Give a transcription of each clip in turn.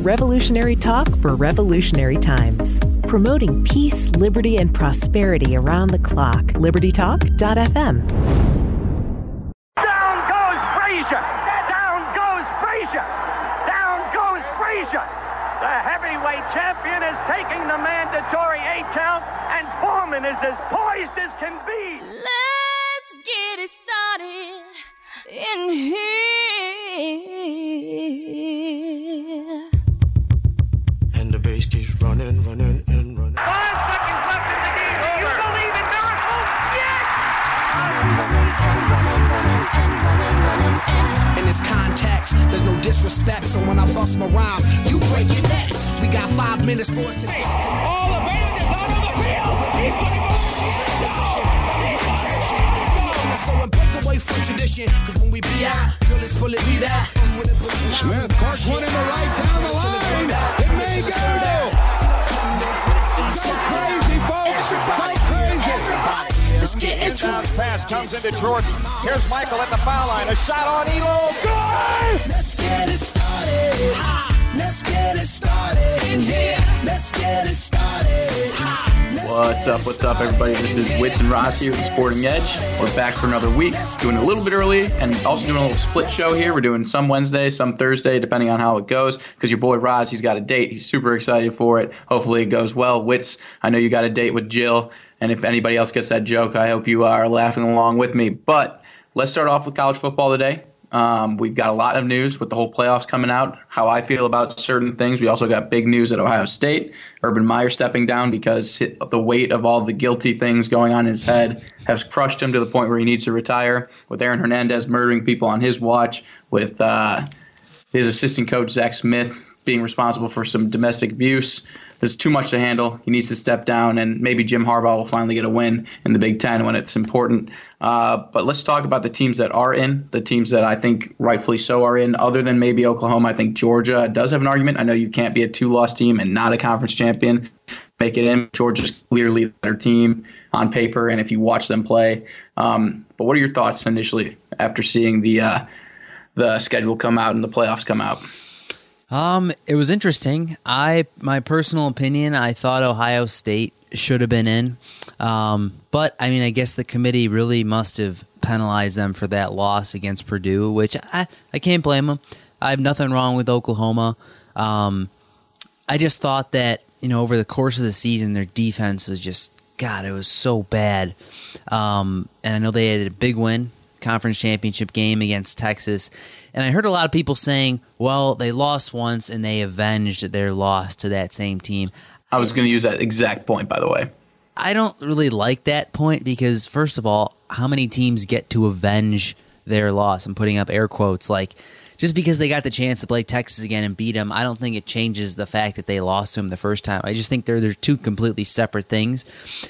Revolutionary talk for revolutionary times. Promoting peace, liberty, and prosperity around the clock. LibertyTalk.fm. Down goes Frazier! Down goes Frazier! Down goes Frazier! The heavyweight champion is taking the mandatory eight count, and Foreman is as poised five minutes for us to disconnect. All out on the field. He's gonna So and break away from tradition. Cause when we be out, girl, it's fully be that. You wouldn't believe how Smith parks one in the right down the line. It may go. Go crazy, folks. Everybody, Go crazy. everybody, let's get into it. pass comes into Jordan. Here's Michael at the foul line. A shot on Ehlo. Good! Let's get it started. Ha! Let's get it started in here. Let's get it started. What's up? What's up, everybody? This is Wits and Roz here with the Sporting Edge. We're back for another week, doing a little bit early and also doing a little split show here. We're doing some Wednesday, some Thursday, depending on how it goes. Because your boy Roz, he's got a date. He's super excited for it. Hopefully, it goes well. Wits, I know you got a date with Jill, and if anybody else gets that joke, I hope you are laughing along with me. But let's start off with college football today. Um, we've got a lot of news with the whole playoffs coming out, how I feel about certain things. We also got big news at Ohio State. Urban Meyer stepping down because the weight of all the guilty things going on in his head has crushed him to the point where he needs to retire. With Aaron Hernandez murdering people on his watch, with uh, his assistant coach, Zach Smith, being responsible for some domestic abuse. There's too much to handle. He needs to step down, and maybe Jim Harbaugh will finally get a win in the Big Ten when it's important. Uh, but let's talk about the teams that are in, the teams that I think rightfully so are in, other than maybe Oklahoma. I think Georgia does have an argument. I know you can't be a two loss team and not a conference champion. Make it in. Georgia's clearly the better team on paper, and if you watch them play. Um, but what are your thoughts initially after seeing the uh, the schedule come out and the playoffs come out? Um, it was interesting. I, my personal opinion, I thought Ohio State should have been in. Um, but I mean, I guess the committee really must have penalized them for that loss against Purdue, which I, I can't blame them. I have nothing wrong with Oklahoma. Um, I just thought that you know over the course of the season, their defense was just God, it was so bad. Um, and I know they had a big win, conference championship game against Texas, and I heard a lot of people saying, "Well, they lost once and they avenged their loss to that same team." I was going to use that exact point, by the way. I don't really like that point because, first of all, how many teams get to avenge their loss? I'm putting up air quotes. Like, just because they got the chance to play Texas again and beat them, I don't think it changes the fact that they lost to them the first time. I just think they're they're two completely separate things,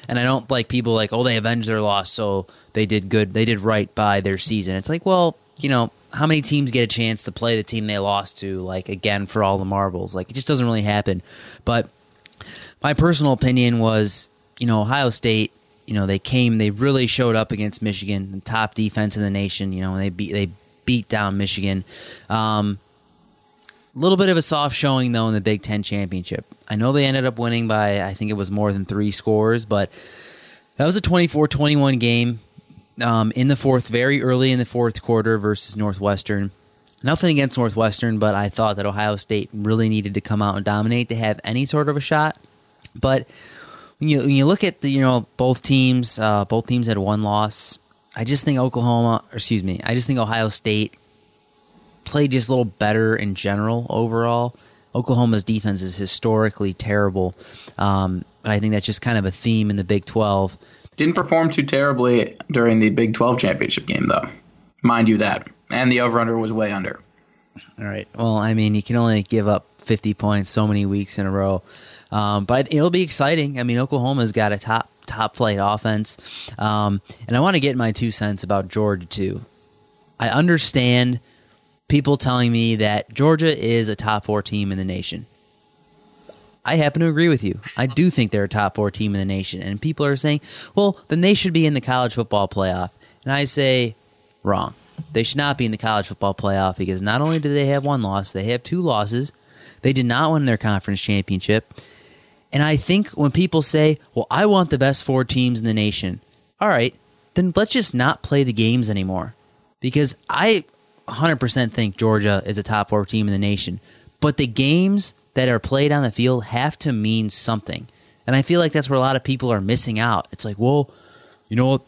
and I don't like people like, oh, they avenged their loss, so they did good, they did right by their season. It's like, well, you know, how many teams get a chance to play the team they lost to, like again for all the marbles? Like, it just doesn't really happen. But my personal opinion was, you know, Ohio State. You know, they came, they really showed up against Michigan, the top defense in the nation. You know, and they beat they beat down Michigan. Um, a little bit of a soft showing though in the Big Ten championship. I know they ended up winning by I think it was more than three scores, but that was a 24-21 game um, in the fourth, very early in the fourth quarter versus Northwestern. Nothing against Northwestern, but I thought that Ohio State really needed to come out and dominate to have any sort of a shot. But when you when you look at the you know both teams, uh, both teams had one loss. I just think Oklahoma, or excuse me, I just think Ohio State played just a little better in general overall. Oklahoma's defense is historically terrible, um, but I think that's just kind of a theme in the Big Twelve. Didn't perform too terribly during the Big 12 championship game, though. Mind you that. And the over under was way under. All right. Well, I mean, you can only give up 50 points so many weeks in a row. Um, but it'll be exciting. I mean, Oklahoma's got a top top flight offense, um, and I want to get my two cents about Georgia too. I understand people telling me that Georgia is a top four team in the nation. I happen to agree with you. I do think they're a top four team in the nation, and people are saying, "Well, then they should be in the college football playoff." And I say, wrong. They should not be in the college football playoff because not only do they have one loss, they have two losses They did not win their conference championship. And I think when people say, well, I want the best four teams in the nation, all right, then let's just not play the games anymore. Because I 100% think Georgia is a top four team in the nation. But the games that are played on the field have to mean something. And I feel like that's where a lot of people are missing out. It's like, well, you know what?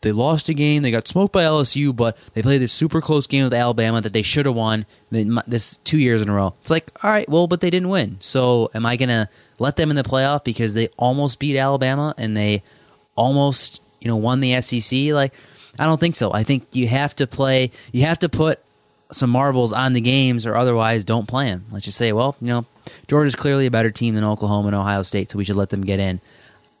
They lost a game. They got smoked by LSU, but they played this super close game with Alabama that they should have won this two years in a row. It's like, all right, well, but they didn't win. So am I going to let them in the playoff because they almost beat Alabama and they almost, you know, won the SEC? Like, I don't think so. I think you have to play, you have to put some marbles on the games or otherwise don't play them. Let's just say, well, you know, Georgia's clearly a better team than Oklahoma and Ohio State, so we should let them get in.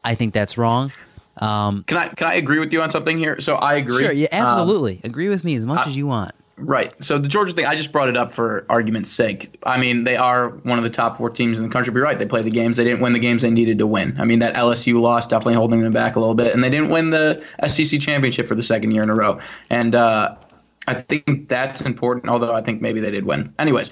I think that's wrong. Um, can I can I agree with you on something here? So I agree. Sure, yeah, absolutely. Um, agree with me as much as you want. Right. So the Georgia thing, I just brought it up for argument's sake. I mean, they are one of the top four teams in the country. Be right. They play the games. They didn't win the games they needed to win. I mean, that LSU loss definitely holding them back a little bit, and they didn't win the SEC championship for the second year in a row. And uh, I think that's important, although I think maybe they did win. Anyways,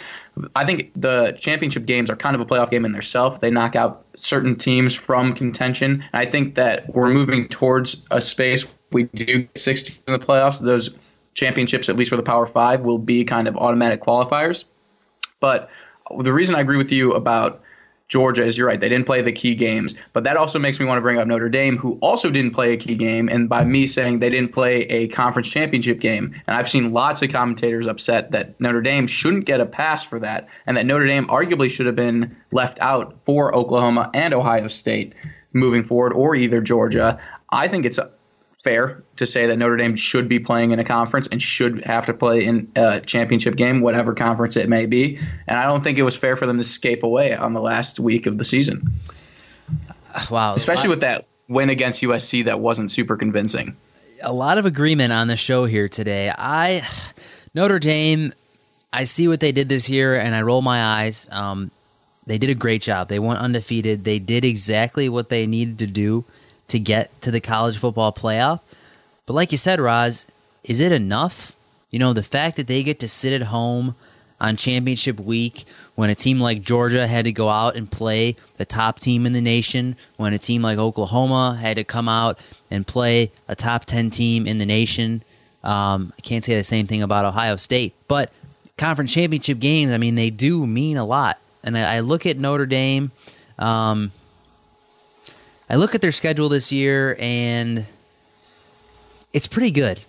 I think the championship games are kind of a playoff game in themselves. They knock out certain teams from contention. I think that we're moving towards a space we do 16 in the playoffs. Those championships, at least for the Power Five, will be kind of automatic qualifiers. But the reason I agree with you about Georgia is you're right. They didn't play the key games, but that also makes me want to bring up Notre Dame, who also didn't play a key game. And by me saying they didn't play a conference championship game, and I've seen lots of commentators upset that Notre Dame shouldn't get a pass for that, and that Notre Dame arguably should have been left out for Oklahoma and Ohio State moving forward, or either Georgia. I think it's fair to say that Notre Dame should be playing in a conference and should have to play in a championship game, whatever conference it may be. And I don't think it was fair for them to escape away on the last week of the season. Wow. Especially with that win against USC that wasn't super convincing. A lot of agreement on the show here today. I Notre Dame, I see what they did this year and I roll my eyes. Um, they did a great job. They went undefeated. They did exactly what they needed to do to get to the college football playoff. But like you said, Roz, is it enough? You know, the fact that they get to sit at home on championship week when a team like Georgia had to go out and play the top team in the nation, when a team like Oklahoma had to come out and play a top 10 team in the nation. Um, I can't say the same thing about Ohio State, but conference championship games, I mean, they do mean a lot. And I, I look at Notre Dame. Um, I look at their schedule this year and it's pretty good.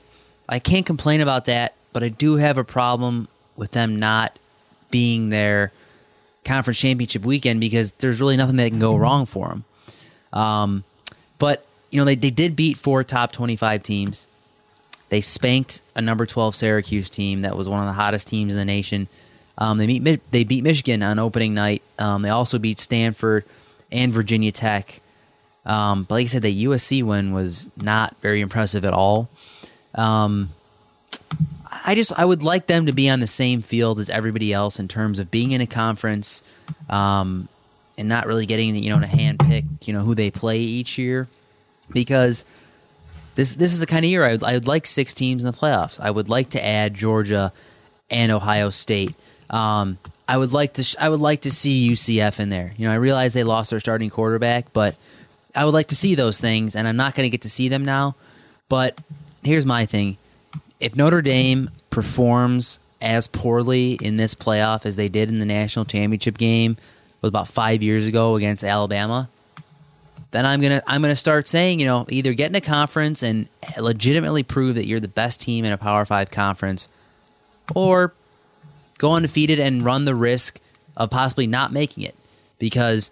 I can't complain about that, but I do have a problem with them not being their conference championship weekend because there's really nothing that can go wrong for them. Um, but you know they they did beat four top 25 teams. They spanked a number 12 Syracuse team that was one of the hottest teams in the nation. Um, they meet they beat Michigan on opening night. Um, they also beat Stanford and Virginia Tech. Um, but like I said, the USC win was not very impressive at all. Um, I just I would like them to be on the same field as everybody else in terms of being in a conference, um, and not really getting you know to hand pick you know who they play each year, because this this is the kind of year I would, I would like six teams in the playoffs. I would like to add Georgia and Ohio State. Um, I would like to sh- I would like to see UCF in there. You know, I realize they lost their starting quarterback, but I would like to see those things, and I'm not going to get to see them now. But here's my thing: if Notre Dame performs as poorly in this playoff as they did in the national championship game, was about five years ago against Alabama, then I'm gonna I'm gonna start saying, you know, either get in a conference and legitimately prove that you're the best team in a Power Five conference, or go undefeated and run the risk of possibly not making it because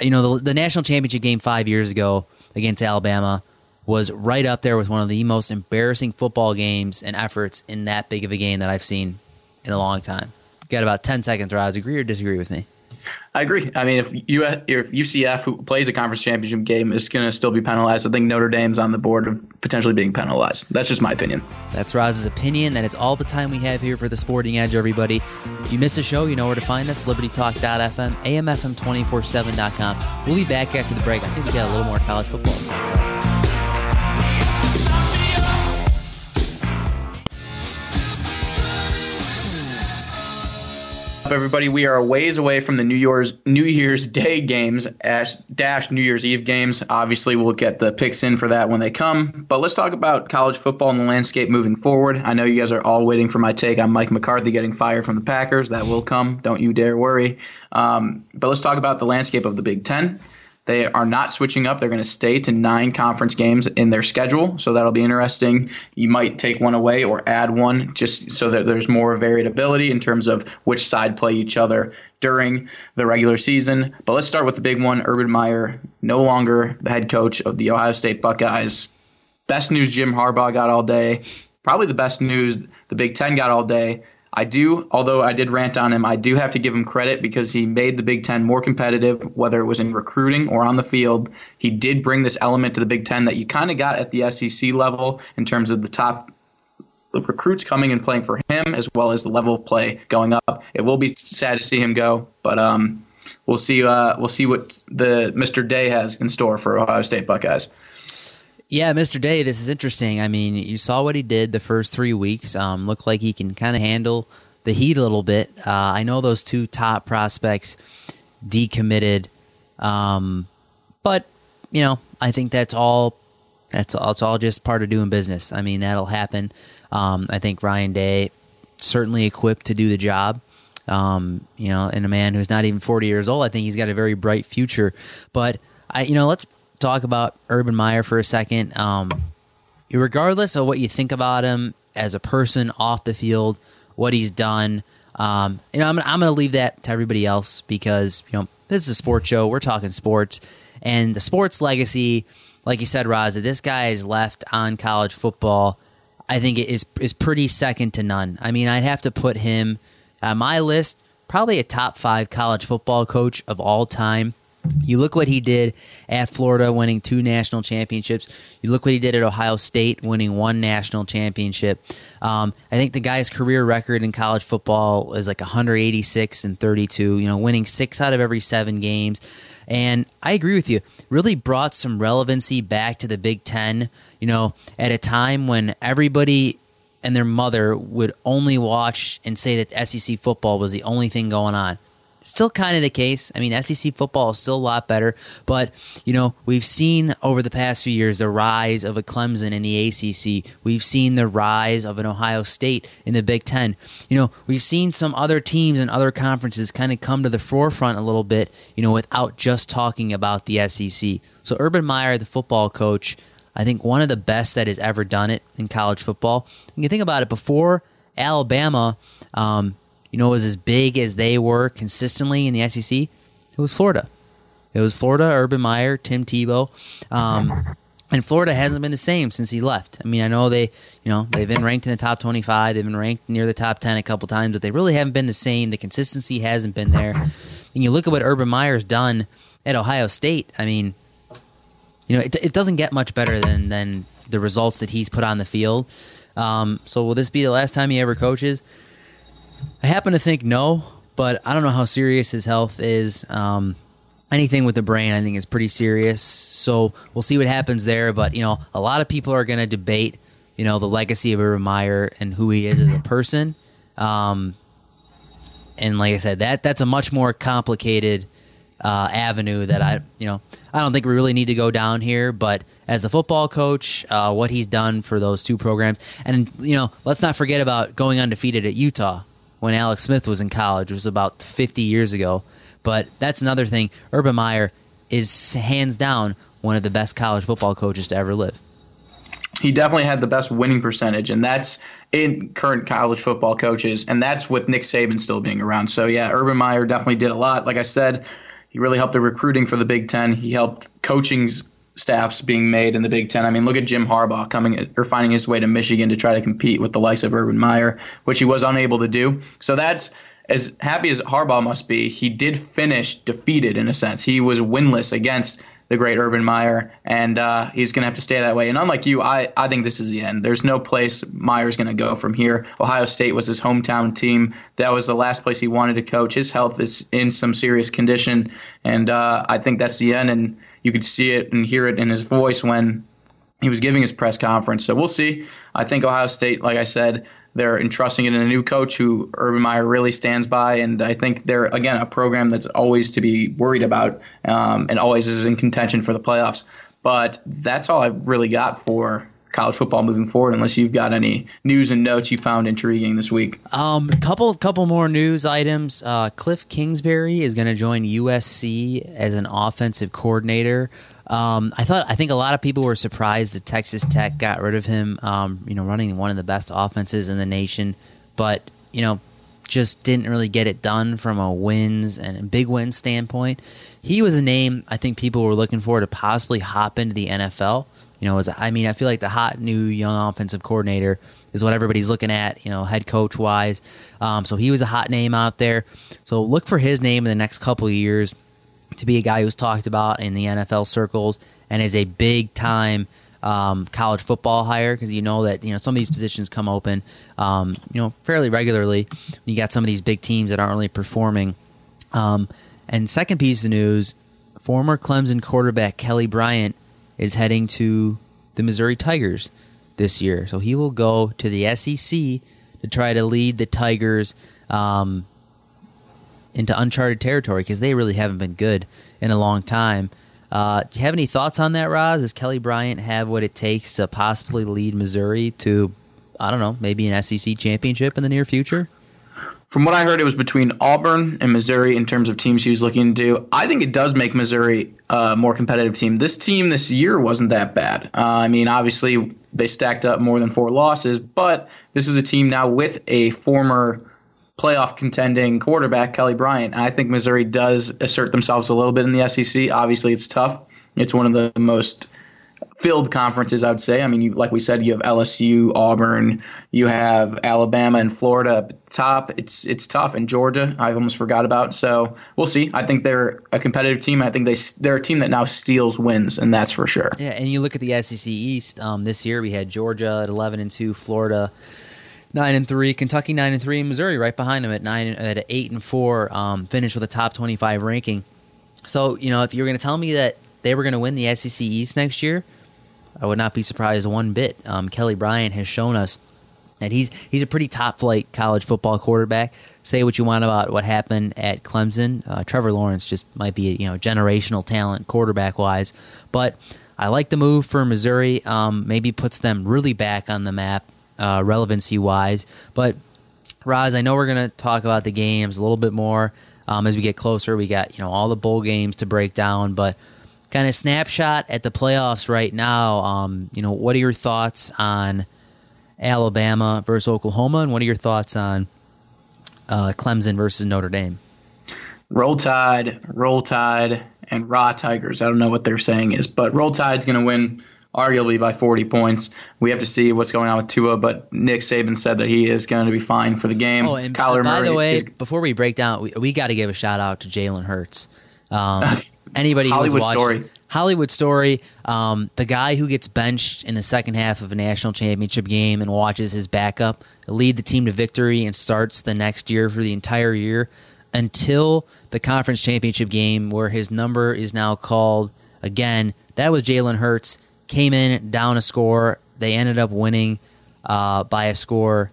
you know, the, the national championship game five years ago against Alabama was right up there with one of the most embarrassing football games and efforts in that big of a game that I've seen in a long time. Got about 10 seconds, Roz. Agree or disagree with me? I agree. I mean, if, UCF, who plays a conference championship game, is going to still be penalized, I think Notre Dame's on the board of potentially being penalized. That's just my opinion. That's Roz's opinion. That is all the time we have here for the Sporting Edge, everybody. If you miss a show, you know where to find us libertytalk.fm, amfm247.com. We'll be back after the break. I think we got a little more college football. Everybody? We are a ways away from the New Year's New Year's Day games, as dash New Year's Eve games. Obviously, we'll get the picks in for that when they come. But let's talk about college football and the landscape moving forward. I know you guys are all waiting for my take on Mike McCarthy getting fired from the Packers. That will come. Don't you dare worry. Um, but let's talk about the landscape of the Big Ten. They are not switching up. They're going to stay to nine conference games in their schedule. So that'll be interesting. You might take one away or add one just so that there's more variability in terms of which side play each other during the regular season. But let's start with the big one Urban Meyer, no longer the head coach of the Ohio State Buckeyes. Best news Jim Harbaugh got all day. Probably the best news the Big Ten got all day. I do, although I did rant on him, I do have to give him credit because he made the Big Ten more competitive, whether it was in recruiting or on the field. He did bring this element to the Big Ten that you kind of got at the SEC level in terms of the top recruits coming and playing for him, as well as the level of play going up. It will be sad to see him go, but um, we'll see. Uh, we'll see what the Mr. Day has in store for Ohio State Buckeyes. Yeah, Mr. Day, this is interesting. I mean, you saw what he did the first three weeks. Um, looked like he can kind of handle the heat a little bit. Uh, I know those two top prospects decommitted, um, but you know, I think that's all. That's all, it's all just part of doing business. I mean, that'll happen. Um, I think Ryan Day certainly equipped to do the job. Um, you know, and a man who's not even 40 years old, I think he's got a very bright future. But I, you know, let's talk about Urban Meyer for a second. Um, regardless of what you think about him as a person off the field, what he's done, um, you know, I'm, I'm going to leave that to everybody else because you know this is a sports show. We're talking sports, and the sports legacy, like you said, that this guy has left on college football. I think it is is pretty second to none. I mean, I'd have to put him on my list, probably a top five college football coach of all time. You look what he did at Florida, winning two national championships. You look what he did at Ohio State, winning one national championship. Um, I think the guy's career record in college football is like 186 and 32. You know, winning six out of every seven games. And I agree with you. Really brought some relevancy back to the Big Ten. You know, at a time when everybody and their mother would only watch and say that SEC football was the only thing going on still kind of the case. I mean, SEC football is still a lot better, but you know, we've seen over the past few years the rise of a Clemson in the ACC. We've seen the rise of an Ohio State in the Big 10. You know, we've seen some other teams and other conferences kind of come to the forefront a little bit, you know, without just talking about the SEC. So Urban Meyer, the football coach, I think one of the best that has ever done it in college football. You can think about it before Alabama um, you know, was as big as they were consistently in the SEC? It was Florida. It was Florida, Urban Meyer, Tim Tebow. Um, and Florida hasn't been the same since he left. I mean, I know they, you know, they've been ranked in the top 25, they've been ranked near the top 10 a couple times, but they really haven't been the same. The consistency hasn't been there. And you look at what Urban Meyer's done at Ohio State. I mean, you know, it, it doesn't get much better than than the results that he's put on the field. Um, so will this be the last time he ever coaches? I happen to think no, but I don't know how serious his health is. Um, anything with the brain, I think, is pretty serious. So we'll see what happens there. But you know, a lot of people are going to debate, you know, the legacy of Urban Meyer and who he is as a person. Um, and like I said, that that's a much more complicated uh, avenue that I, you know, I don't think we really need to go down here. But as a football coach, uh, what he's done for those two programs, and you know, let's not forget about going undefeated at Utah when Alex Smith was in college. It was about 50 years ago. But that's another thing. Urban Meyer is hands down one of the best college football coaches to ever live. He definitely had the best winning percentage, and that's in current college football coaches, and that's with Nick Saban still being around. So, yeah, Urban Meyer definitely did a lot. Like I said, he really helped the recruiting for the Big Ten. He helped coaching staffs being made in the Big Ten. I mean, look at Jim Harbaugh coming or finding his way to Michigan to try to compete with the likes of Urban Meyer, which he was unable to do. So that's as happy as Harbaugh must be. He did finish defeated in a sense. He was winless against the great Urban Meyer, and uh, he's going to have to stay that way. And unlike you, I, I think this is the end. There's no place Meyer's going to go from here. Ohio State was his hometown team. That was the last place he wanted to coach. His health is in some serious condition, and uh, I think that's the end. And you could see it and hear it in his voice when he was giving his press conference. So we'll see. I think Ohio State, like I said, they're entrusting it in a new coach who Urban Meyer really stands by, and I think they're again a program that's always to be worried about um, and always is in contention for the playoffs. But that's all I've really got for college football moving forward, unless you've got any news and notes you found intriguing this week. Um, couple couple more news items. Uh, Cliff Kingsbury is going to join USC as an offensive coordinator. Um, I thought I think a lot of people were surprised that Texas Tech got rid of him. Um, you know, running one of the best offenses in the nation, but you know, just didn't really get it done from a wins and big win standpoint. He was a name I think people were looking for to possibly hop into the NFL. You know, as I mean, I feel like the hot new young offensive coordinator is what everybody's looking at. You know, head coach wise. Um, so he was a hot name out there. So look for his name in the next couple years to be a guy who's talked about in the NFL circles and is a big time um, college football hire because you know that you know some of these positions come open um, you know fairly regularly. You got some of these big teams that aren't really performing. Um, and second piece of news: former Clemson quarterback Kelly Bryant is heading to the Missouri Tigers this year, so he will go to the SEC to try to lead the Tigers um, into uncharted territory because they really haven't been good in a long time. Uh, do you have any thoughts on that, Roz? Does Kelly Bryant have what it takes to possibly lead Missouri to, I don't know, maybe an SEC championship in the near future? From what I heard, it was between Auburn and Missouri in terms of teams he was looking to. I think it does make Missouri a more competitive team. This team this year wasn't that bad. Uh, I mean, obviously, they stacked up more than four losses, but this is a team now with a former playoff contending quarterback, Kelly Bryant. I think Missouri does assert themselves a little bit in the SEC. Obviously, it's tough. It's one of the most filled conferences, I would say. I mean, you, like we said, you have LSU, Auburn, you have Alabama and Florida up top. It's it's tough, and Georgia, I almost forgot about. So we'll see. I think they're a competitive team. I think they they're a team that now steals wins, and that's for sure. Yeah, and you look at the SEC East. Um, this year we had Georgia at eleven and two, Florida nine and three, Kentucky nine and three, and Missouri right behind them at nine at eight and four. Um, finished with a top twenty five ranking. So you know, if you were going to tell me that they were going to win the SEC East next year, I would not be surprised one bit. Um, Kelly Bryant has shown us that he's he's a pretty top flight college football quarterback. Say what you want about what happened at Clemson. Uh, Trevor Lawrence just might be a you know generational talent quarterback wise, but I like the move for Missouri. Um, maybe puts them really back on the map uh, relevancy wise. But Roz, I know we're to talk about the games a little bit more um, as we get closer. We got you know all the bowl games to break down, but kind of snapshot at the playoffs right now. Um, you know, what are your thoughts on Alabama versus Oklahoma, and what are your thoughts on uh, Clemson versus Notre Dame? Roll Tide, Roll Tide, and Raw Tigers. I don't know what they're saying is, but Roll Tide's going to win arguably by 40 points. We have to see what's going on with Tua, but Nick Saban said that he is going to be fine for the game. Oh, and Kyler by Murray the way, is, before we break down, we, we got to give a shout out to Jalen Hurts. Um, anybody Hollywood watching, story. Hollywood story. Um, the guy who gets benched in the second half of a national championship game and watches his backup lead the team to victory and starts the next year for the entire year until the conference championship game where his number is now called again. That was Jalen Hurts came in down a score. They ended up winning uh, by a score.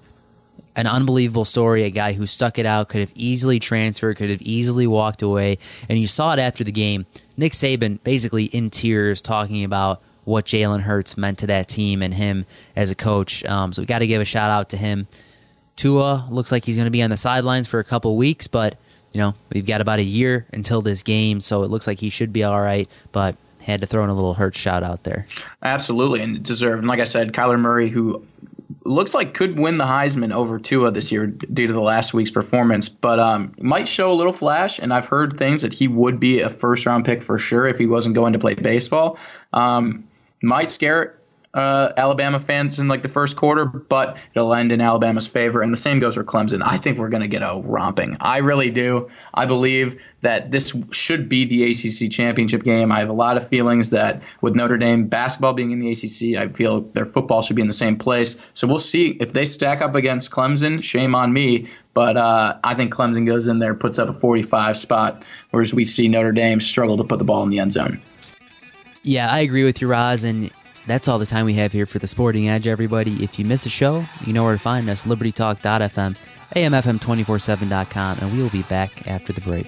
An unbelievable story. A guy who stuck it out could have easily transferred, could have easily walked away. And you saw it after the game. Nick Saban basically in tears talking about what Jalen Hurts meant to that team and him as a coach. Um, so we got to give a shout out to him. Tua looks like he's going to be on the sidelines for a couple weeks, but you know we've got about a year until this game, so it looks like he should be all right. But had to throw in a little hurt shout out there. Absolutely, and deserved. And like I said, Kyler Murray, who looks like could win the Heisman over Tua this year due to the last week's performance, but um, might show a little flash. And I've heard things that he would be a first round pick for sure if he wasn't going to play baseball. Um, might scare uh, Alabama fans in like the first quarter, but it'll end in Alabama's favor. And the same goes for Clemson. I think we're going to get a romping. I really do. I believe that this should be the ACC championship game. I have a lot of feelings that with Notre Dame basketball being in the ACC, I feel their football should be in the same place. So we'll see if they stack up against Clemson. Shame on me. But uh, I think Clemson goes in there, puts up a 45 spot, whereas we see Notre Dame struggle to put the ball in the end zone. Yeah, I agree with you, Roz. And that's all the time we have here for the Sporting Edge, everybody. If you miss a show, you know where to find us libertytalk.fm, amfm247.com, and we will be back after the break.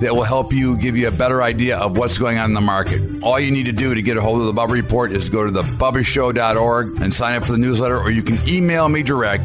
that will help you give you a better idea of what's going on in the market. All you need to do to get a hold of the Bubba Report is go to thebubbashow.org and sign up for the newsletter, or you can email me direct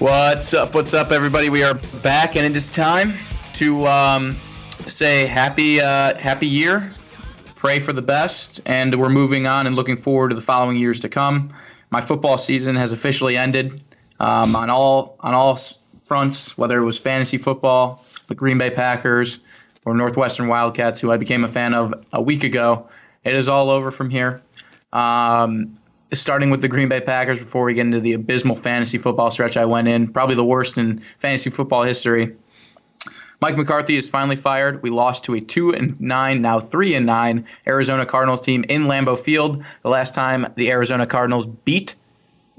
What's up? What's up, everybody? We are back, and it is time to um, say happy, uh, happy year. Pray for the best, and we're moving on and looking forward to the following years to come. My football season has officially ended um, on all on all fronts, whether it was fantasy football, the Green Bay Packers, or Northwestern Wildcats, who I became a fan of a week ago. It is all over from here. Um, starting with the Green Bay Packers before we get into the abysmal fantasy football stretch I went in, probably the worst in fantasy football history. Mike McCarthy is finally fired. We lost to a two and nine, now three and nine Arizona Cardinals team in Lambeau Field. The last time the Arizona Cardinals beat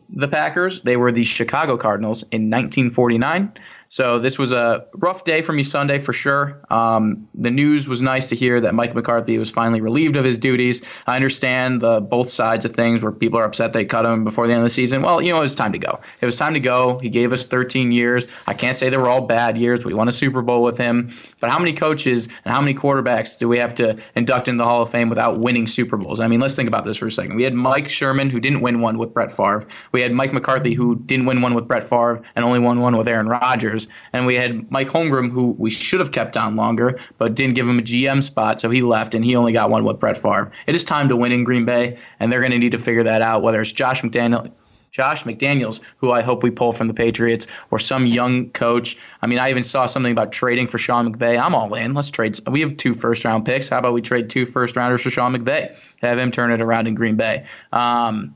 the Packers, they were the Chicago Cardinals in 1949. So this was a rough day for me Sunday for sure. Um, the news was nice to hear that Mike McCarthy was finally relieved of his duties. I understand the both sides of things where people are upset they cut him before the end of the season. Well, you know, it was time to go. It was time to go. He gave us 13 years. I can't say they were all bad years. We won a Super Bowl with him. But how many coaches and how many quarterbacks do we have to induct into the Hall of Fame without winning Super Bowls? I mean, let's think about this for a second. We had Mike Sherman, who didn't win one with Brett Favre. We had Mike McCarthy, who didn't win one with Brett Favre and only won one with Aaron Rodgers. And we had Mike Holmgren, who we should have kept on longer, but didn't give him a GM spot, so he left, and he only got one with Brett Favre. It is time to win in Green Bay, and they're going to need to figure that out. Whether it's Josh McDaniel, Josh McDaniels, who I hope we pull from the Patriots, or some young coach. I mean, I even saw something about trading for Sean McVay. I'm all in. Let's trade. We have two first round picks. How about we trade two first rounders for Sean McVay? Have him turn it around in Green Bay. Um,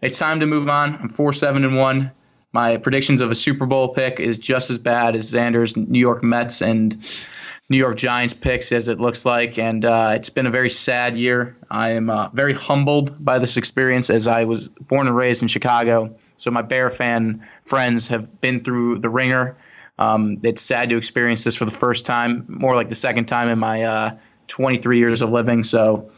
it's time to move on. I'm four seven and one. My predictions of a Super Bowl pick is just as bad as Xander's New York Mets and New York Giants picks, as it looks like. And uh, it's been a very sad year. I am uh, very humbled by this experience as I was born and raised in Chicago. So my Bear fan friends have been through the ringer. Um, it's sad to experience this for the first time, more like the second time in my uh, 23 years of living. So,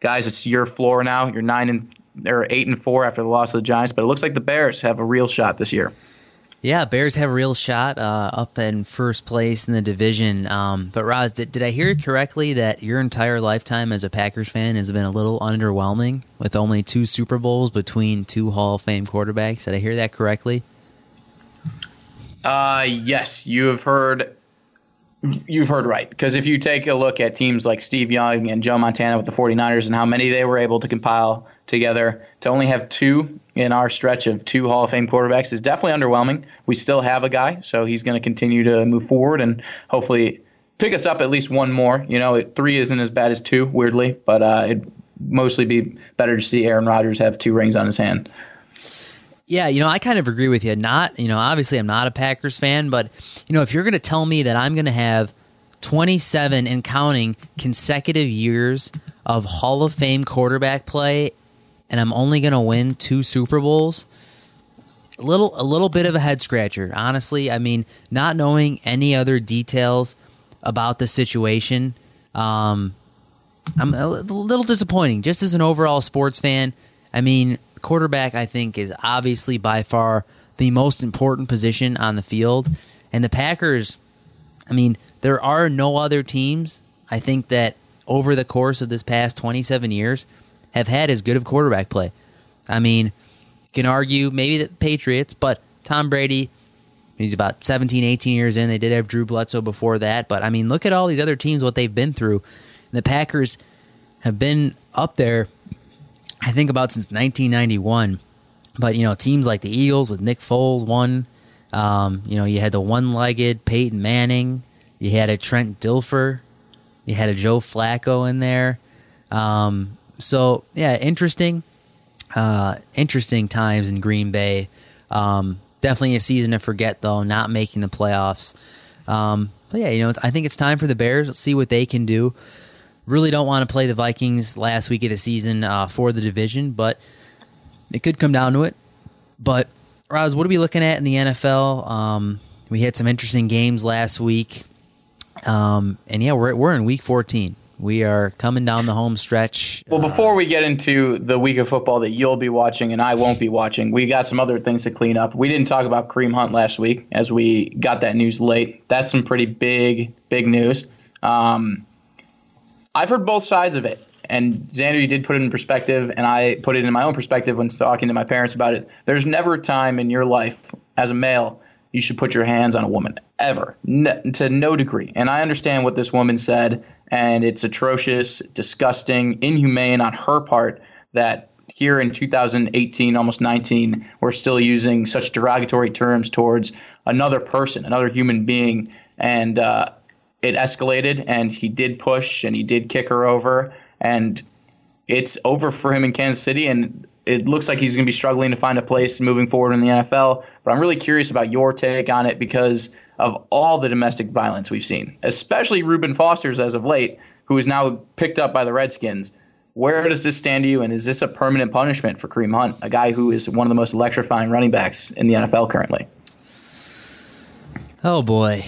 guys, it's your floor now. You're nine and they're eight and four after the loss of the Giants, but it looks like the Bears have a real shot this year. Yeah, Bears have a real shot uh, up in first place in the division. Um, but Roz, did, did I hear it correctly that your entire lifetime as a Packers fan has been a little underwhelming with only two Super Bowls between two Hall of Fame quarterbacks? Did I hear that correctly? Uh, yes, you have heard. You've heard right. Because if you take a look at teams like Steve Young and Joe Montana with the 49ers and how many they were able to compile together, to only have two in our stretch of two Hall of Fame quarterbacks is definitely underwhelming. We still have a guy, so he's going to continue to move forward and hopefully pick us up at least one more. You know, three isn't as bad as two, weirdly, but uh, it'd mostly be better to see Aaron Rodgers have two rings on his hand. Yeah, you know, I kind of agree with you. Not, you know, obviously I'm not a Packers fan, but you know, if you're going to tell me that I'm going to have 27 and counting consecutive years of Hall of Fame quarterback play and I'm only going to win two Super Bowls, a little a little bit of a head scratcher, honestly. I mean, not knowing any other details about the situation, um, I'm a little disappointing. Just as an overall sports fan, I mean, quarterback I think is obviously by far the most important position on the field, and the Packers. I mean, there are no other teams. I think that over the course of this past 27 years have had as good of quarterback play. I mean, you can argue maybe the Patriots, but Tom Brady, he's about 17, 18 years in. They did have Drew Bledsoe before that, but I mean, look at all these other teams, what they've been through. And the Packers have been up there, I think, about since 1991. But, you know, teams like the Eagles with Nick Foles won. Um, you know, you had the one legged Peyton Manning, you had a Trent Dilfer, you had a Joe Flacco in there. Um, so, yeah, interesting. Uh, interesting times in Green Bay. Um, definitely a season to forget, though, not making the playoffs. Um, but yeah, you know, I think it's time for the Bears. Let's see what they can do. Really don't want to play the Vikings last week of the season uh, for the division, but it could come down to it. But Roz, what are we looking at in the NFL? Um, we had some interesting games last week, um, and yeah, we're we're in week 14. We are coming down the home stretch. Well, before we get into the week of football that you'll be watching and I won't be watching, we got some other things to clean up. We didn't talk about Kareem Hunt last week as we got that news late. That's some pretty big, big news. Um, I've heard both sides of it. And Xander, you did put it in perspective, and I put it in my own perspective when talking to my parents about it. There's never a time in your life as a male you should put your hands on a woman ever, to no degree. And I understand what this woman said, and it's atrocious, disgusting, inhumane on her part that here in 2018, almost 19, we're still using such derogatory terms towards another person, another human being. And uh, it escalated, and he did push and he did kick her over. And it's over for him in Kansas City. And it looks like he's going to be struggling to find a place moving forward in the NFL. But I'm really curious about your take on it because of all the domestic violence we've seen, especially Reuben Foster's as of late, who is now picked up by the Redskins. Where does this stand to you, and is this a permanent punishment for Kareem Hunt, a guy who is one of the most electrifying running backs in the NFL currently? Oh boy,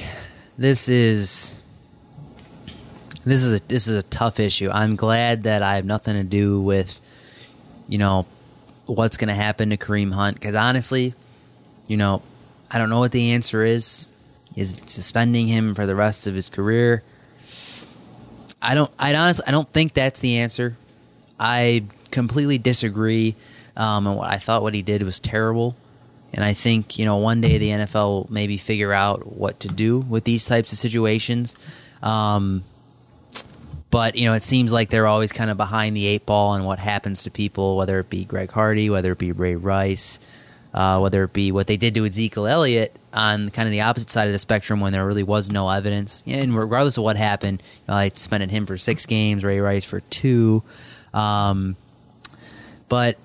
this is this is a this is a tough issue. I'm glad that I have nothing to do with, you know, what's going to happen to Kareem Hunt because honestly, you know, I don't know what the answer is. Is suspending him for the rest of his career? I don't. I honestly, I don't think that's the answer. I completely disagree. Um, and what I thought what he did was terrible. And I think you know one day the NFL will maybe figure out what to do with these types of situations. Um, but you know, it seems like they're always kind of behind the eight ball on what happens to people, whether it be Greg Hardy, whether it be Ray Rice, uh, whether it be what they did to Ezekiel Elliott on kind of the opposite side of the spectrum when there really was no evidence. And regardless of what happened, you know, I suspended him for six games, Ray Rice for two. Um, but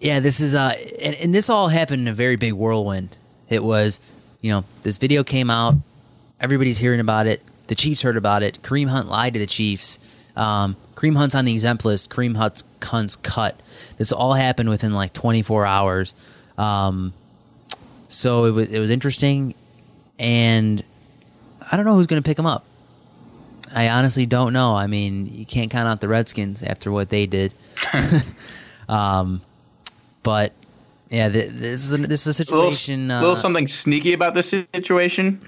yeah, this is uh, and, and this all happened in a very big whirlwind. It was, you know, this video came out, everybody's hearing about it the Chiefs heard about it. Kareem Hunt lied to the Chiefs. Um, Kareem Hunt's on the exempt list. Kareem Hunt's, Hunt's cut. This all happened within like 24 hours. Um, so it was it was interesting, and I don't know who's going to pick him up. I honestly don't know. I mean, you can't count out the Redskins after what they did. um, but yeah, this is a, this is a situation. A little, uh, little something sneaky about this situation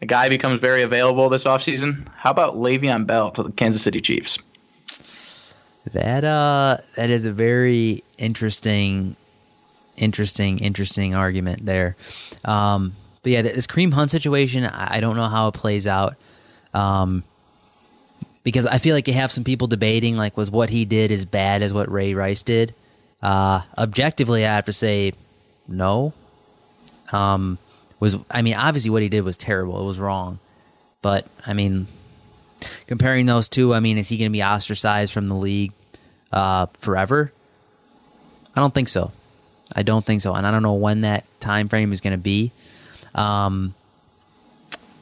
a guy becomes very available this offseason. How about Le'Veon Bell to the Kansas City Chiefs? That uh, that is a very interesting, interesting, interesting argument there. Um, but yeah, this Kareem Hunt situation, I don't know how it plays out. Um, because I feel like you have some people debating like was what he did as bad as what Ray Rice did. Uh, objectively, I have to say no. Um, was I mean, obviously what he did was terrible. It was wrong. But I mean, comparing those two, I mean, is he going to be ostracized from the league uh, forever? I don't think so. I don't think so, and I don't know when that time frame is going to be. Um,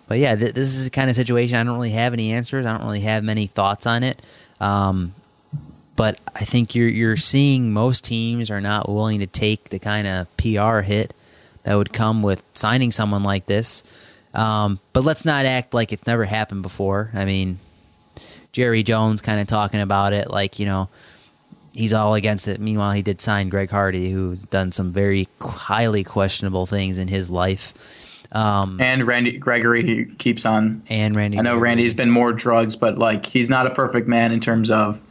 but yeah, th- this is the kind of situation I don't really have any answers. I don't really have many thoughts on it. Um, but I think you're you're seeing most teams are not willing to take the kind of PR hit that would come with signing someone like this. Um, but let's not act like it's never happened before. I mean, Jerry Jones kind of talking about it like, you know, he's all against it. Meanwhile, he did sign Greg Hardy, who's done some very highly questionable things in his life. Um, and Randy Gregory, he keeps on. And Randy. I know Gregory. Randy's been more drugs, but like he's not a perfect man in terms of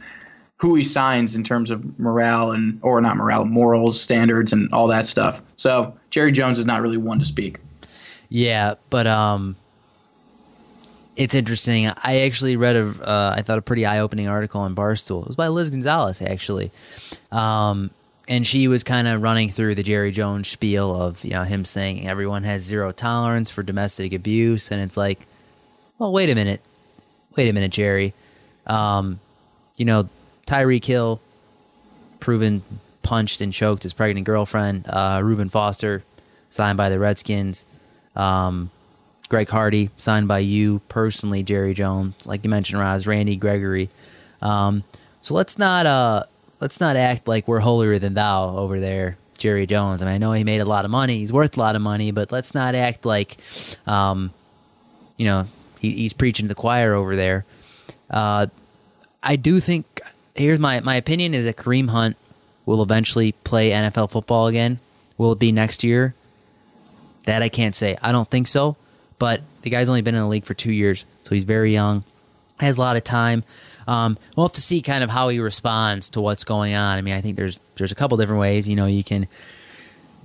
who he signs in terms of morale and or not morale, morals, standards, and all that stuff. So Jerry Jones is not really one to speak. Yeah, but um, it's interesting. I actually read a, uh, I thought a pretty eye opening article on Barstool. It was by Liz Gonzalez actually, um, and she was kind of running through the Jerry Jones spiel of you know him saying everyone has zero tolerance for domestic abuse, and it's like, well, wait a minute, wait a minute, Jerry. Um, you know, Tyreek Hill, proven punched and choked his pregnant girlfriend. Uh, Reuben Foster, signed by the Redskins. Um, Greg Hardy, signed by you personally, Jerry Jones, like you mentioned, Roz, Randy Gregory. Um, so let's not uh, let's not act like we're holier than thou over there, Jerry Jones. I mean, I know he made a lot of money, he's worth a lot of money, but let's not act like, um, you know, he, he's preaching to the choir over there. Uh, I do think here's my my opinion is that Kareem Hunt will eventually play NFL football again. Will it be next year? That I can't say. I don't think so. But the guy's only been in the league for two years, so he's very young, has a lot of time. Um, we'll have to see kind of how he responds to what's going on. I mean, I think there's there's a couple different ways. You know, you can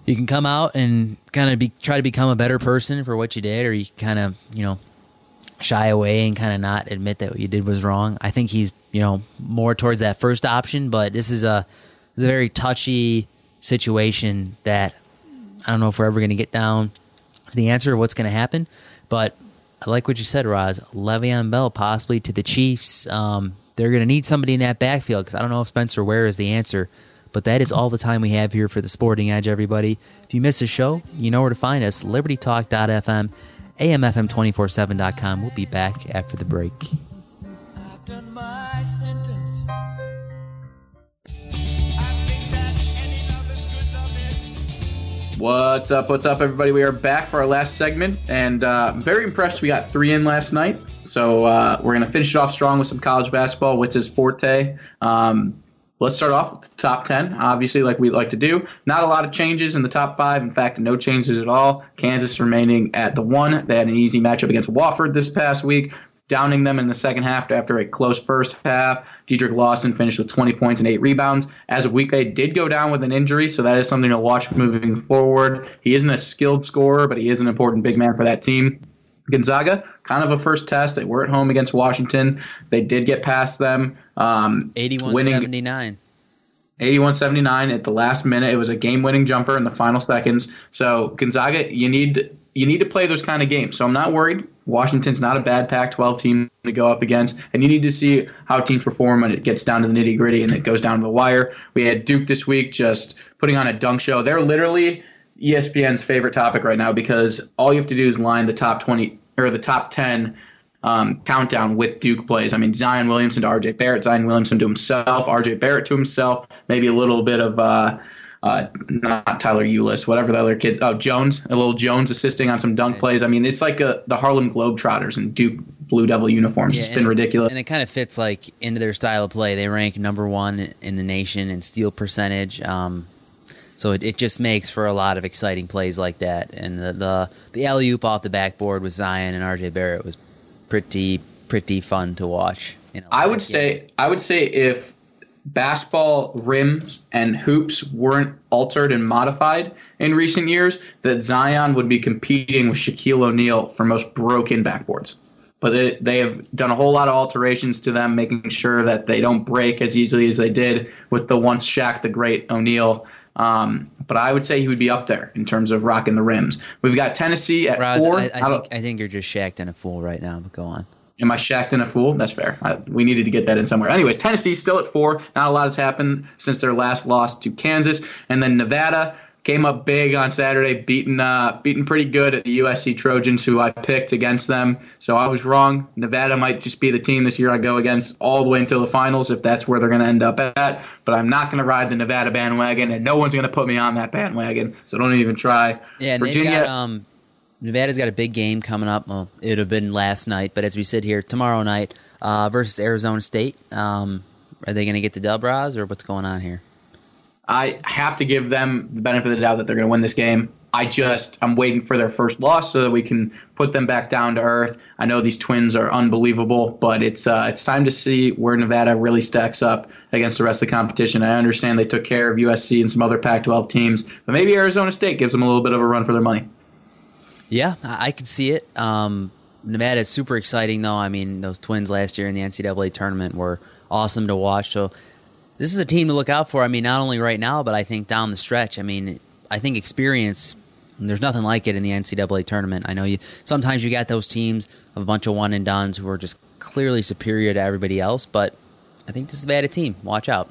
you can come out and kind of be try to become a better person for what you did, or you kind of you know shy away and kind of not admit that what you did was wrong. I think he's you know more towards that first option, but this is a this is a very touchy situation that I don't know if we're ever going to get down to the answer of what's going to happen. But I like what you said, Roz. Le'Veon Bell possibly to the Chiefs. Um, they're going to need somebody in that backfield because I don't know if Spencer Ware is the answer. But that is all the time we have here for the Sporting Edge, everybody. If you miss a show, you know where to find us libertytalk.fm, amfm247.com. We'll be back after the break. What's up? What's up, everybody? We are back for our last segment, and uh, I'm very impressed. We got three in last night, so uh, we're gonna finish it off strong with some college basketball, which is forte. Um, let's start off with the top 10 obviously like we like to do not a lot of changes in the top five in fact no changes at all kansas remaining at the one they had an easy matchup against wofford this past week downing them in the second half after a close first half. Dedric Lawson finished with 20 points and eight rebounds. Azubuike, did go down with an injury, so that is something to watch moving forward. He isn't a skilled scorer, but he is an important big man for that team. Gonzaga, kind of a first test. They were at home against Washington. They did get past them. Um, 81 79. 81 79 at the last minute. It was a game winning jumper in the final seconds. So, Gonzaga, you need you need to play those kind of games. So I'm not worried. Washington's not a bad Pac-12 team to go up against, and you need to see how teams perform when it gets down to the nitty gritty and it goes down to the wire. We had Duke this week just putting on a dunk show. They're literally ESPN's favorite topic right now because all you have to do is line the top 20 or the top 10 um, countdown with Duke plays. I mean, Zion Williamson to RJ Barrett, Zion Williamson to himself, RJ Barrett to himself, maybe a little bit of. Uh, uh, not Tyler Ulis, whatever the other kid. Oh, Jones, a little Jones assisting on some dunk plays. I mean, it's like a, the Harlem Globetrotters in Duke Blue Devil uniforms. Yeah, it's been and, ridiculous. And it kind of fits like into their style of play. They rank number one in the nation in steal percentage. Um, so it, it just makes for a lot of exciting plays like that. And the the, the alley oop off the backboard with Zion and RJ Barrett was pretty pretty fun to watch. You know, I would say I would say if basketball rims and hoops weren't altered and modified in recent years, that Zion would be competing with Shaquille O'Neal for most broken backboards. But they, they have done a whole lot of alterations to them, making sure that they don't break as easily as they did with the once Shaq the Great O'Neal. Um, but I would say he would be up there in terms of rocking the rims. We've got Tennessee at Roz, four. I, I, think, I think you're just shacked and a fool right now, but go on. Am I shacked and a fool? That's fair. I, we needed to get that in somewhere. Anyways, Tennessee still at four. Not a lot has happened since their last loss to Kansas. And then Nevada came up big on Saturday, beating uh, beating pretty good at the USC Trojans, who I picked against them. So I was wrong. Nevada might just be the team this year I go against all the way until the finals, if that's where they're going to end up at. But I'm not going to ride the Nevada bandwagon, and no one's going to put me on that bandwagon. So don't even try. Yeah, and Virginia. Got, um, Nevada's got a big game coming up. Well, it would have been last night, but as we sit here tomorrow night uh, versus Arizona State, um, are they going to get the dub, Roz, or what's going on here? I have to give them the benefit of the doubt that they're going to win this game. I just I'm waiting for their first loss so that we can put them back down to earth. I know these Twins are unbelievable, but it's uh, it's time to see where Nevada really stacks up against the rest of the competition. I understand they took care of USC and some other Pac-12 teams, but maybe Arizona State gives them a little bit of a run for their money. Yeah, I could see it. Um, Nevada is super exciting, though. I mean, those Twins last year in the NCAA tournament were awesome to watch. So this is a team to look out for. I mean, not only right now, but I think down the stretch. I mean, I think experience there's nothing like it in the NCAA tournament. I know you sometimes you got those teams of a bunch of one and dones who are just clearly superior to everybody else, but I think this is a bad team. Watch out.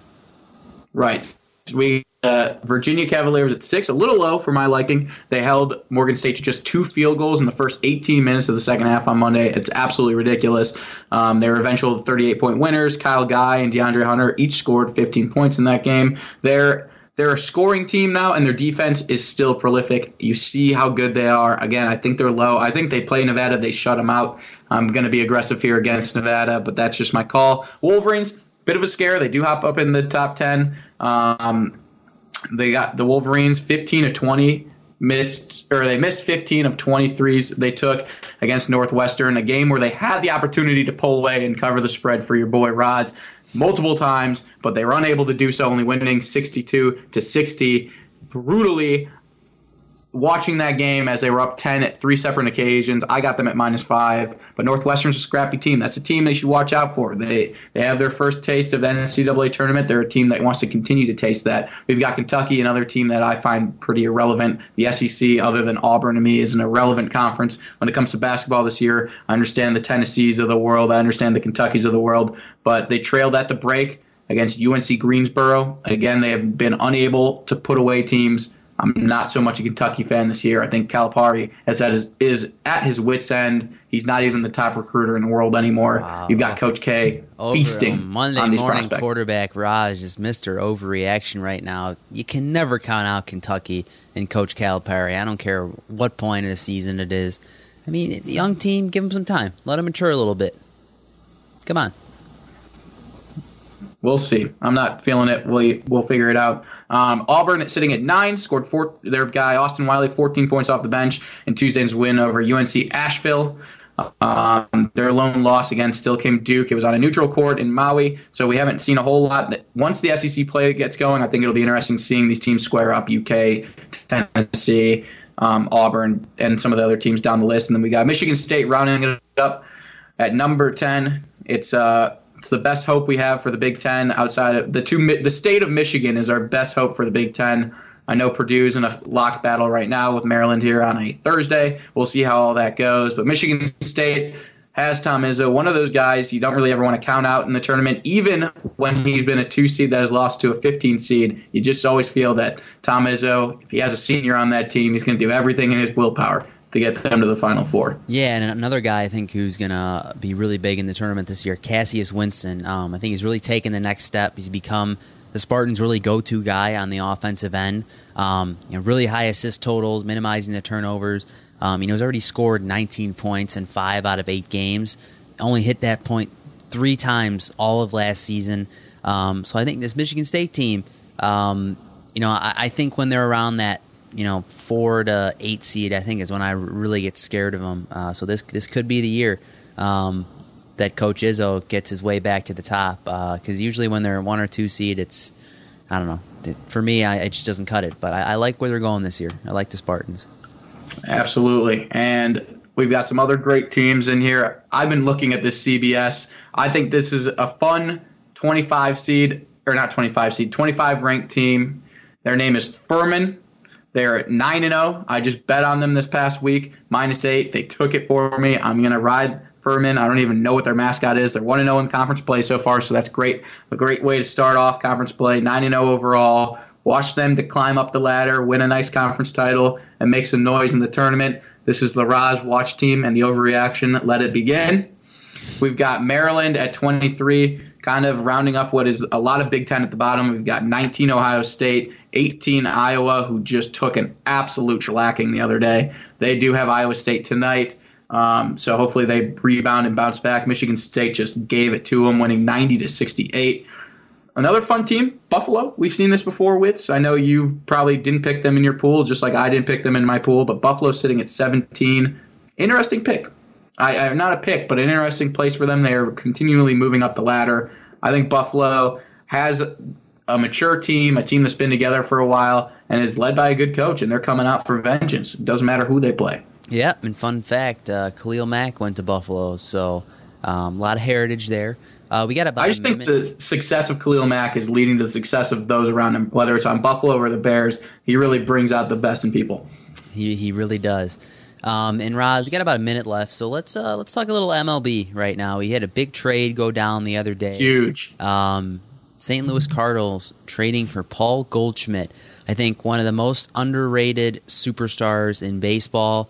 Right. We uh, Virginia Cavaliers at six, a little low for my liking. They held Morgan State to just two field goals in the first 18 minutes of the second half on Monday. It's absolutely ridiculous. Um, they were eventual 38 point winners. Kyle Guy and DeAndre Hunter each scored 15 points in that game. They're they're a scoring team now, and their defense is still prolific. You see how good they are. Again, I think they're low. I think they play Nevada. They shut them out. I'm going to be aggressive here against Nevada, but that's just my call. Wolverines, bit of a scare. They do hop up in the top 10. Um, they got the Wolverines 15 to 20 missed or they missed 15 of 23s they took against Northwestern, a game where they had the opportunity to pull away and cover the spread for your boy Roz multiple times, but they were unable to do so, only winning 62 to 60 brutally watching that game as they were up 10 at three separate occasions. I got them at minus five, but Northwestern's a scrappy team. That's a team they should watch out for. They they have their first taste of the NCAA tournament. They're a team that wants to continue to taste that. We've got Kentucky, another team that I find pretty irrelevant. The SEC, other than Auburn to me, is an irrelevant conference when it comes to basketball this year. I understand the Tennessees of the world. I understand the Kentuckys of the world, but they trailed at the break against UNC Greensboro. Again, they have been unable to put away teams I'm not so much a Kentucky fan this year. I think Calipari is at his, is at his wits end. He's not even the top recruiter in the world anymore. Wow. You've got Coach K Over feasting Monday on morning prospects. quarterback Raj is Mr. Overreaction right now. You can never count out Kentucky and Coach Calipari. I don't care what point of the season it is. I mean, the young team, give them some time. Let them mature a little bit. Come on. We'll see. I'm not feeling it. We, we'll figure it out. Um, Auburn sitting at nine, scored four, their guy Austin Wiley 14 points off the bench in Tuesday's win over UNC Asheville. Um, their lone loss again still came Duke. It was on a neutral court in Maui, so we haven't seen a whole lot. Once the SEC play gets going, I think it'll be interesting seeing these teams square up. UK, Tennessee, um, Auburn, and some of the other teams down the list. And then we got Michigan State rounding it up at number 10. It's uh, it's the best hope we have for the Big Ten outside of the two. The state of Michigan is our best hope for the Big Ten. I know Purdue's in a locked battle right now with Maryland here on a Thursday. We'll see how all that goes. But Michigan State has Tom Izzo, one of those guys you don't really ever want to count out in the tournament, even when he's been a two seed that has lost to a 15 seed. You just always feel that Tom Izzo, if he has a senior on that team, he's going to do everything in his willpower to get them to the Final Four. Yeah, and another guy I think who's going to be really big in the tournament this year, Cassius Winston. Um, I think he's really taken the next step. He's become the Spartans' really go-to guy on the offensive end. Um, you know, really high assist totals, minimizing the turnovers. Um, you know, he's already scored 19 points in five out of eight games. Only hit that point three times all of last season. Um, so I think this Michigan State team, um, you know, I, I think when they're around that you know four to eight seed, I think is when I really get scared of them. Uh, so this this could be the year um, that Coach Izzo gets his way back to the top. Because uh, usually when they're one or two seed, it's I don't know. For me, I, it just doesn't cut it. But I, I like where they're going this year. I like the Spartans. Absolutely, and we've got some other great teams in here. I've been looking at this CBS. I think this is a fun 25 seed or not 25 seed, 25 ranked team. Their name is Furman. They're at 9 and 0. I just bet on them this past week, minus 8. They took it for me. I'm going to ride Furman. I don't even know what their mascot is. They're 1 0 in conference play so far, so that's great. A great way to start off conference play. 9 0 overall. Watch them to climb up the ladder, win a nice conference title, and make some noise in the tournament. This is the Raj watch team and the overreaction. Let it begin. We've got Maryland at 23 kind of rounding up what is a lot of Big Ten at the bottom. We've got 19 Ohio State, 18 Iowa, who just took an absolute shellacking the other day. They do have Iowa State tonight. Um, so hopefully they rebound and bounce back. Michigan State just gave it to them, winning 90 to 68. another fun team, Buffalo. We've seen this before, Wits. I know you probably didn't pick them in your pool, just like I didn't pick them in my pool, but Buffalo sitting at 17. Interesting pick. I, I not a pick, but an interesting place for them. They are continually moving up the ladder. I think Buffalo has a mature team, a team that's been together for a while, and is led by a good coach, and they're coming out for vengeance. It doesn't matter who they play. Yeah, and fun fact, uh, Khalil Mack went to Buffalo, so um, a lot of heritage there. Uh, we got about. I just think the success of Khalil Mack is leading to the success of those around him, whether it's on Buffalo or the Bears. He really brings out the best in people. He he really does. Um, and Roz, we got about a minute left, so let's uh, let's talk a little MLB right now. We had a big trade go down the other day. Huge. Um, St. Louis Cardinals trading for Paul Goldschmidt. I think one of the most underrated superstars in baseball.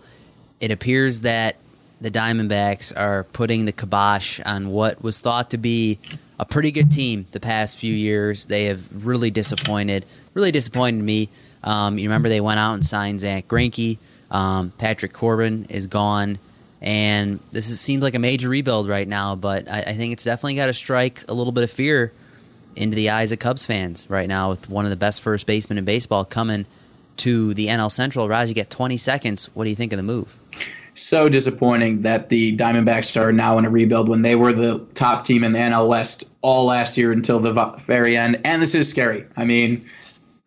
It appears that the Diamondbacks are putting the kibosh on what was thought to be a pretty good team the past few years. They have really disappointed, really disappointed me. Um, you remember they went out and signed Zack Greinke. Um, Patrick Corbin is gone, and this is, seems like a major rebuild right now. But I, I think it's definitely got to strike a little bit of fear into the eyes of Cubs fans right now with one of the best first basemen in baseball coming to the NL Central. Raj, you get 20 seconds. What do you think of the move? so disappointing that the Diamondbacks are now in a rebuild when they were the top team in the NL West all last year until the very end. And this is scary. I mean,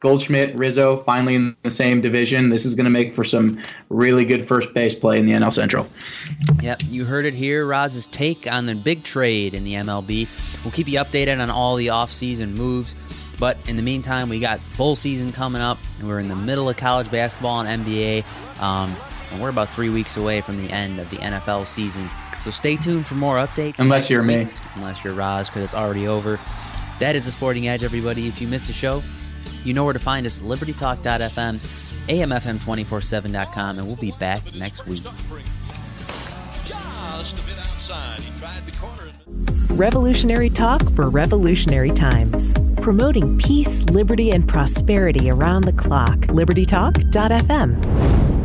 Goldschmidt, Rizzo, finally in the same division. This is going to make for some really good first base play in the NL Central. Yep, you heard it here. Roz's take on the big trade in the MLB. We'll keep you updated on all the offseason moves. But in the meantime, we got bowl season coming up, and we're in the middle of college basketball and NBA. Um, and we're about three weeks away from the end of the NFL season. So stay tuned for more updates. Unless you're week. me. Unless you're Roz, because it's already over. That is the Sporting Edge, everybody. If you missed a show, you know where to find us libertytalk.fm, amfm247.com, and we'll be back next week. Revolutionary talk for revolutionary times. Promoting peace, liberty, and prosperity around the clock. LibertyTalk.fm.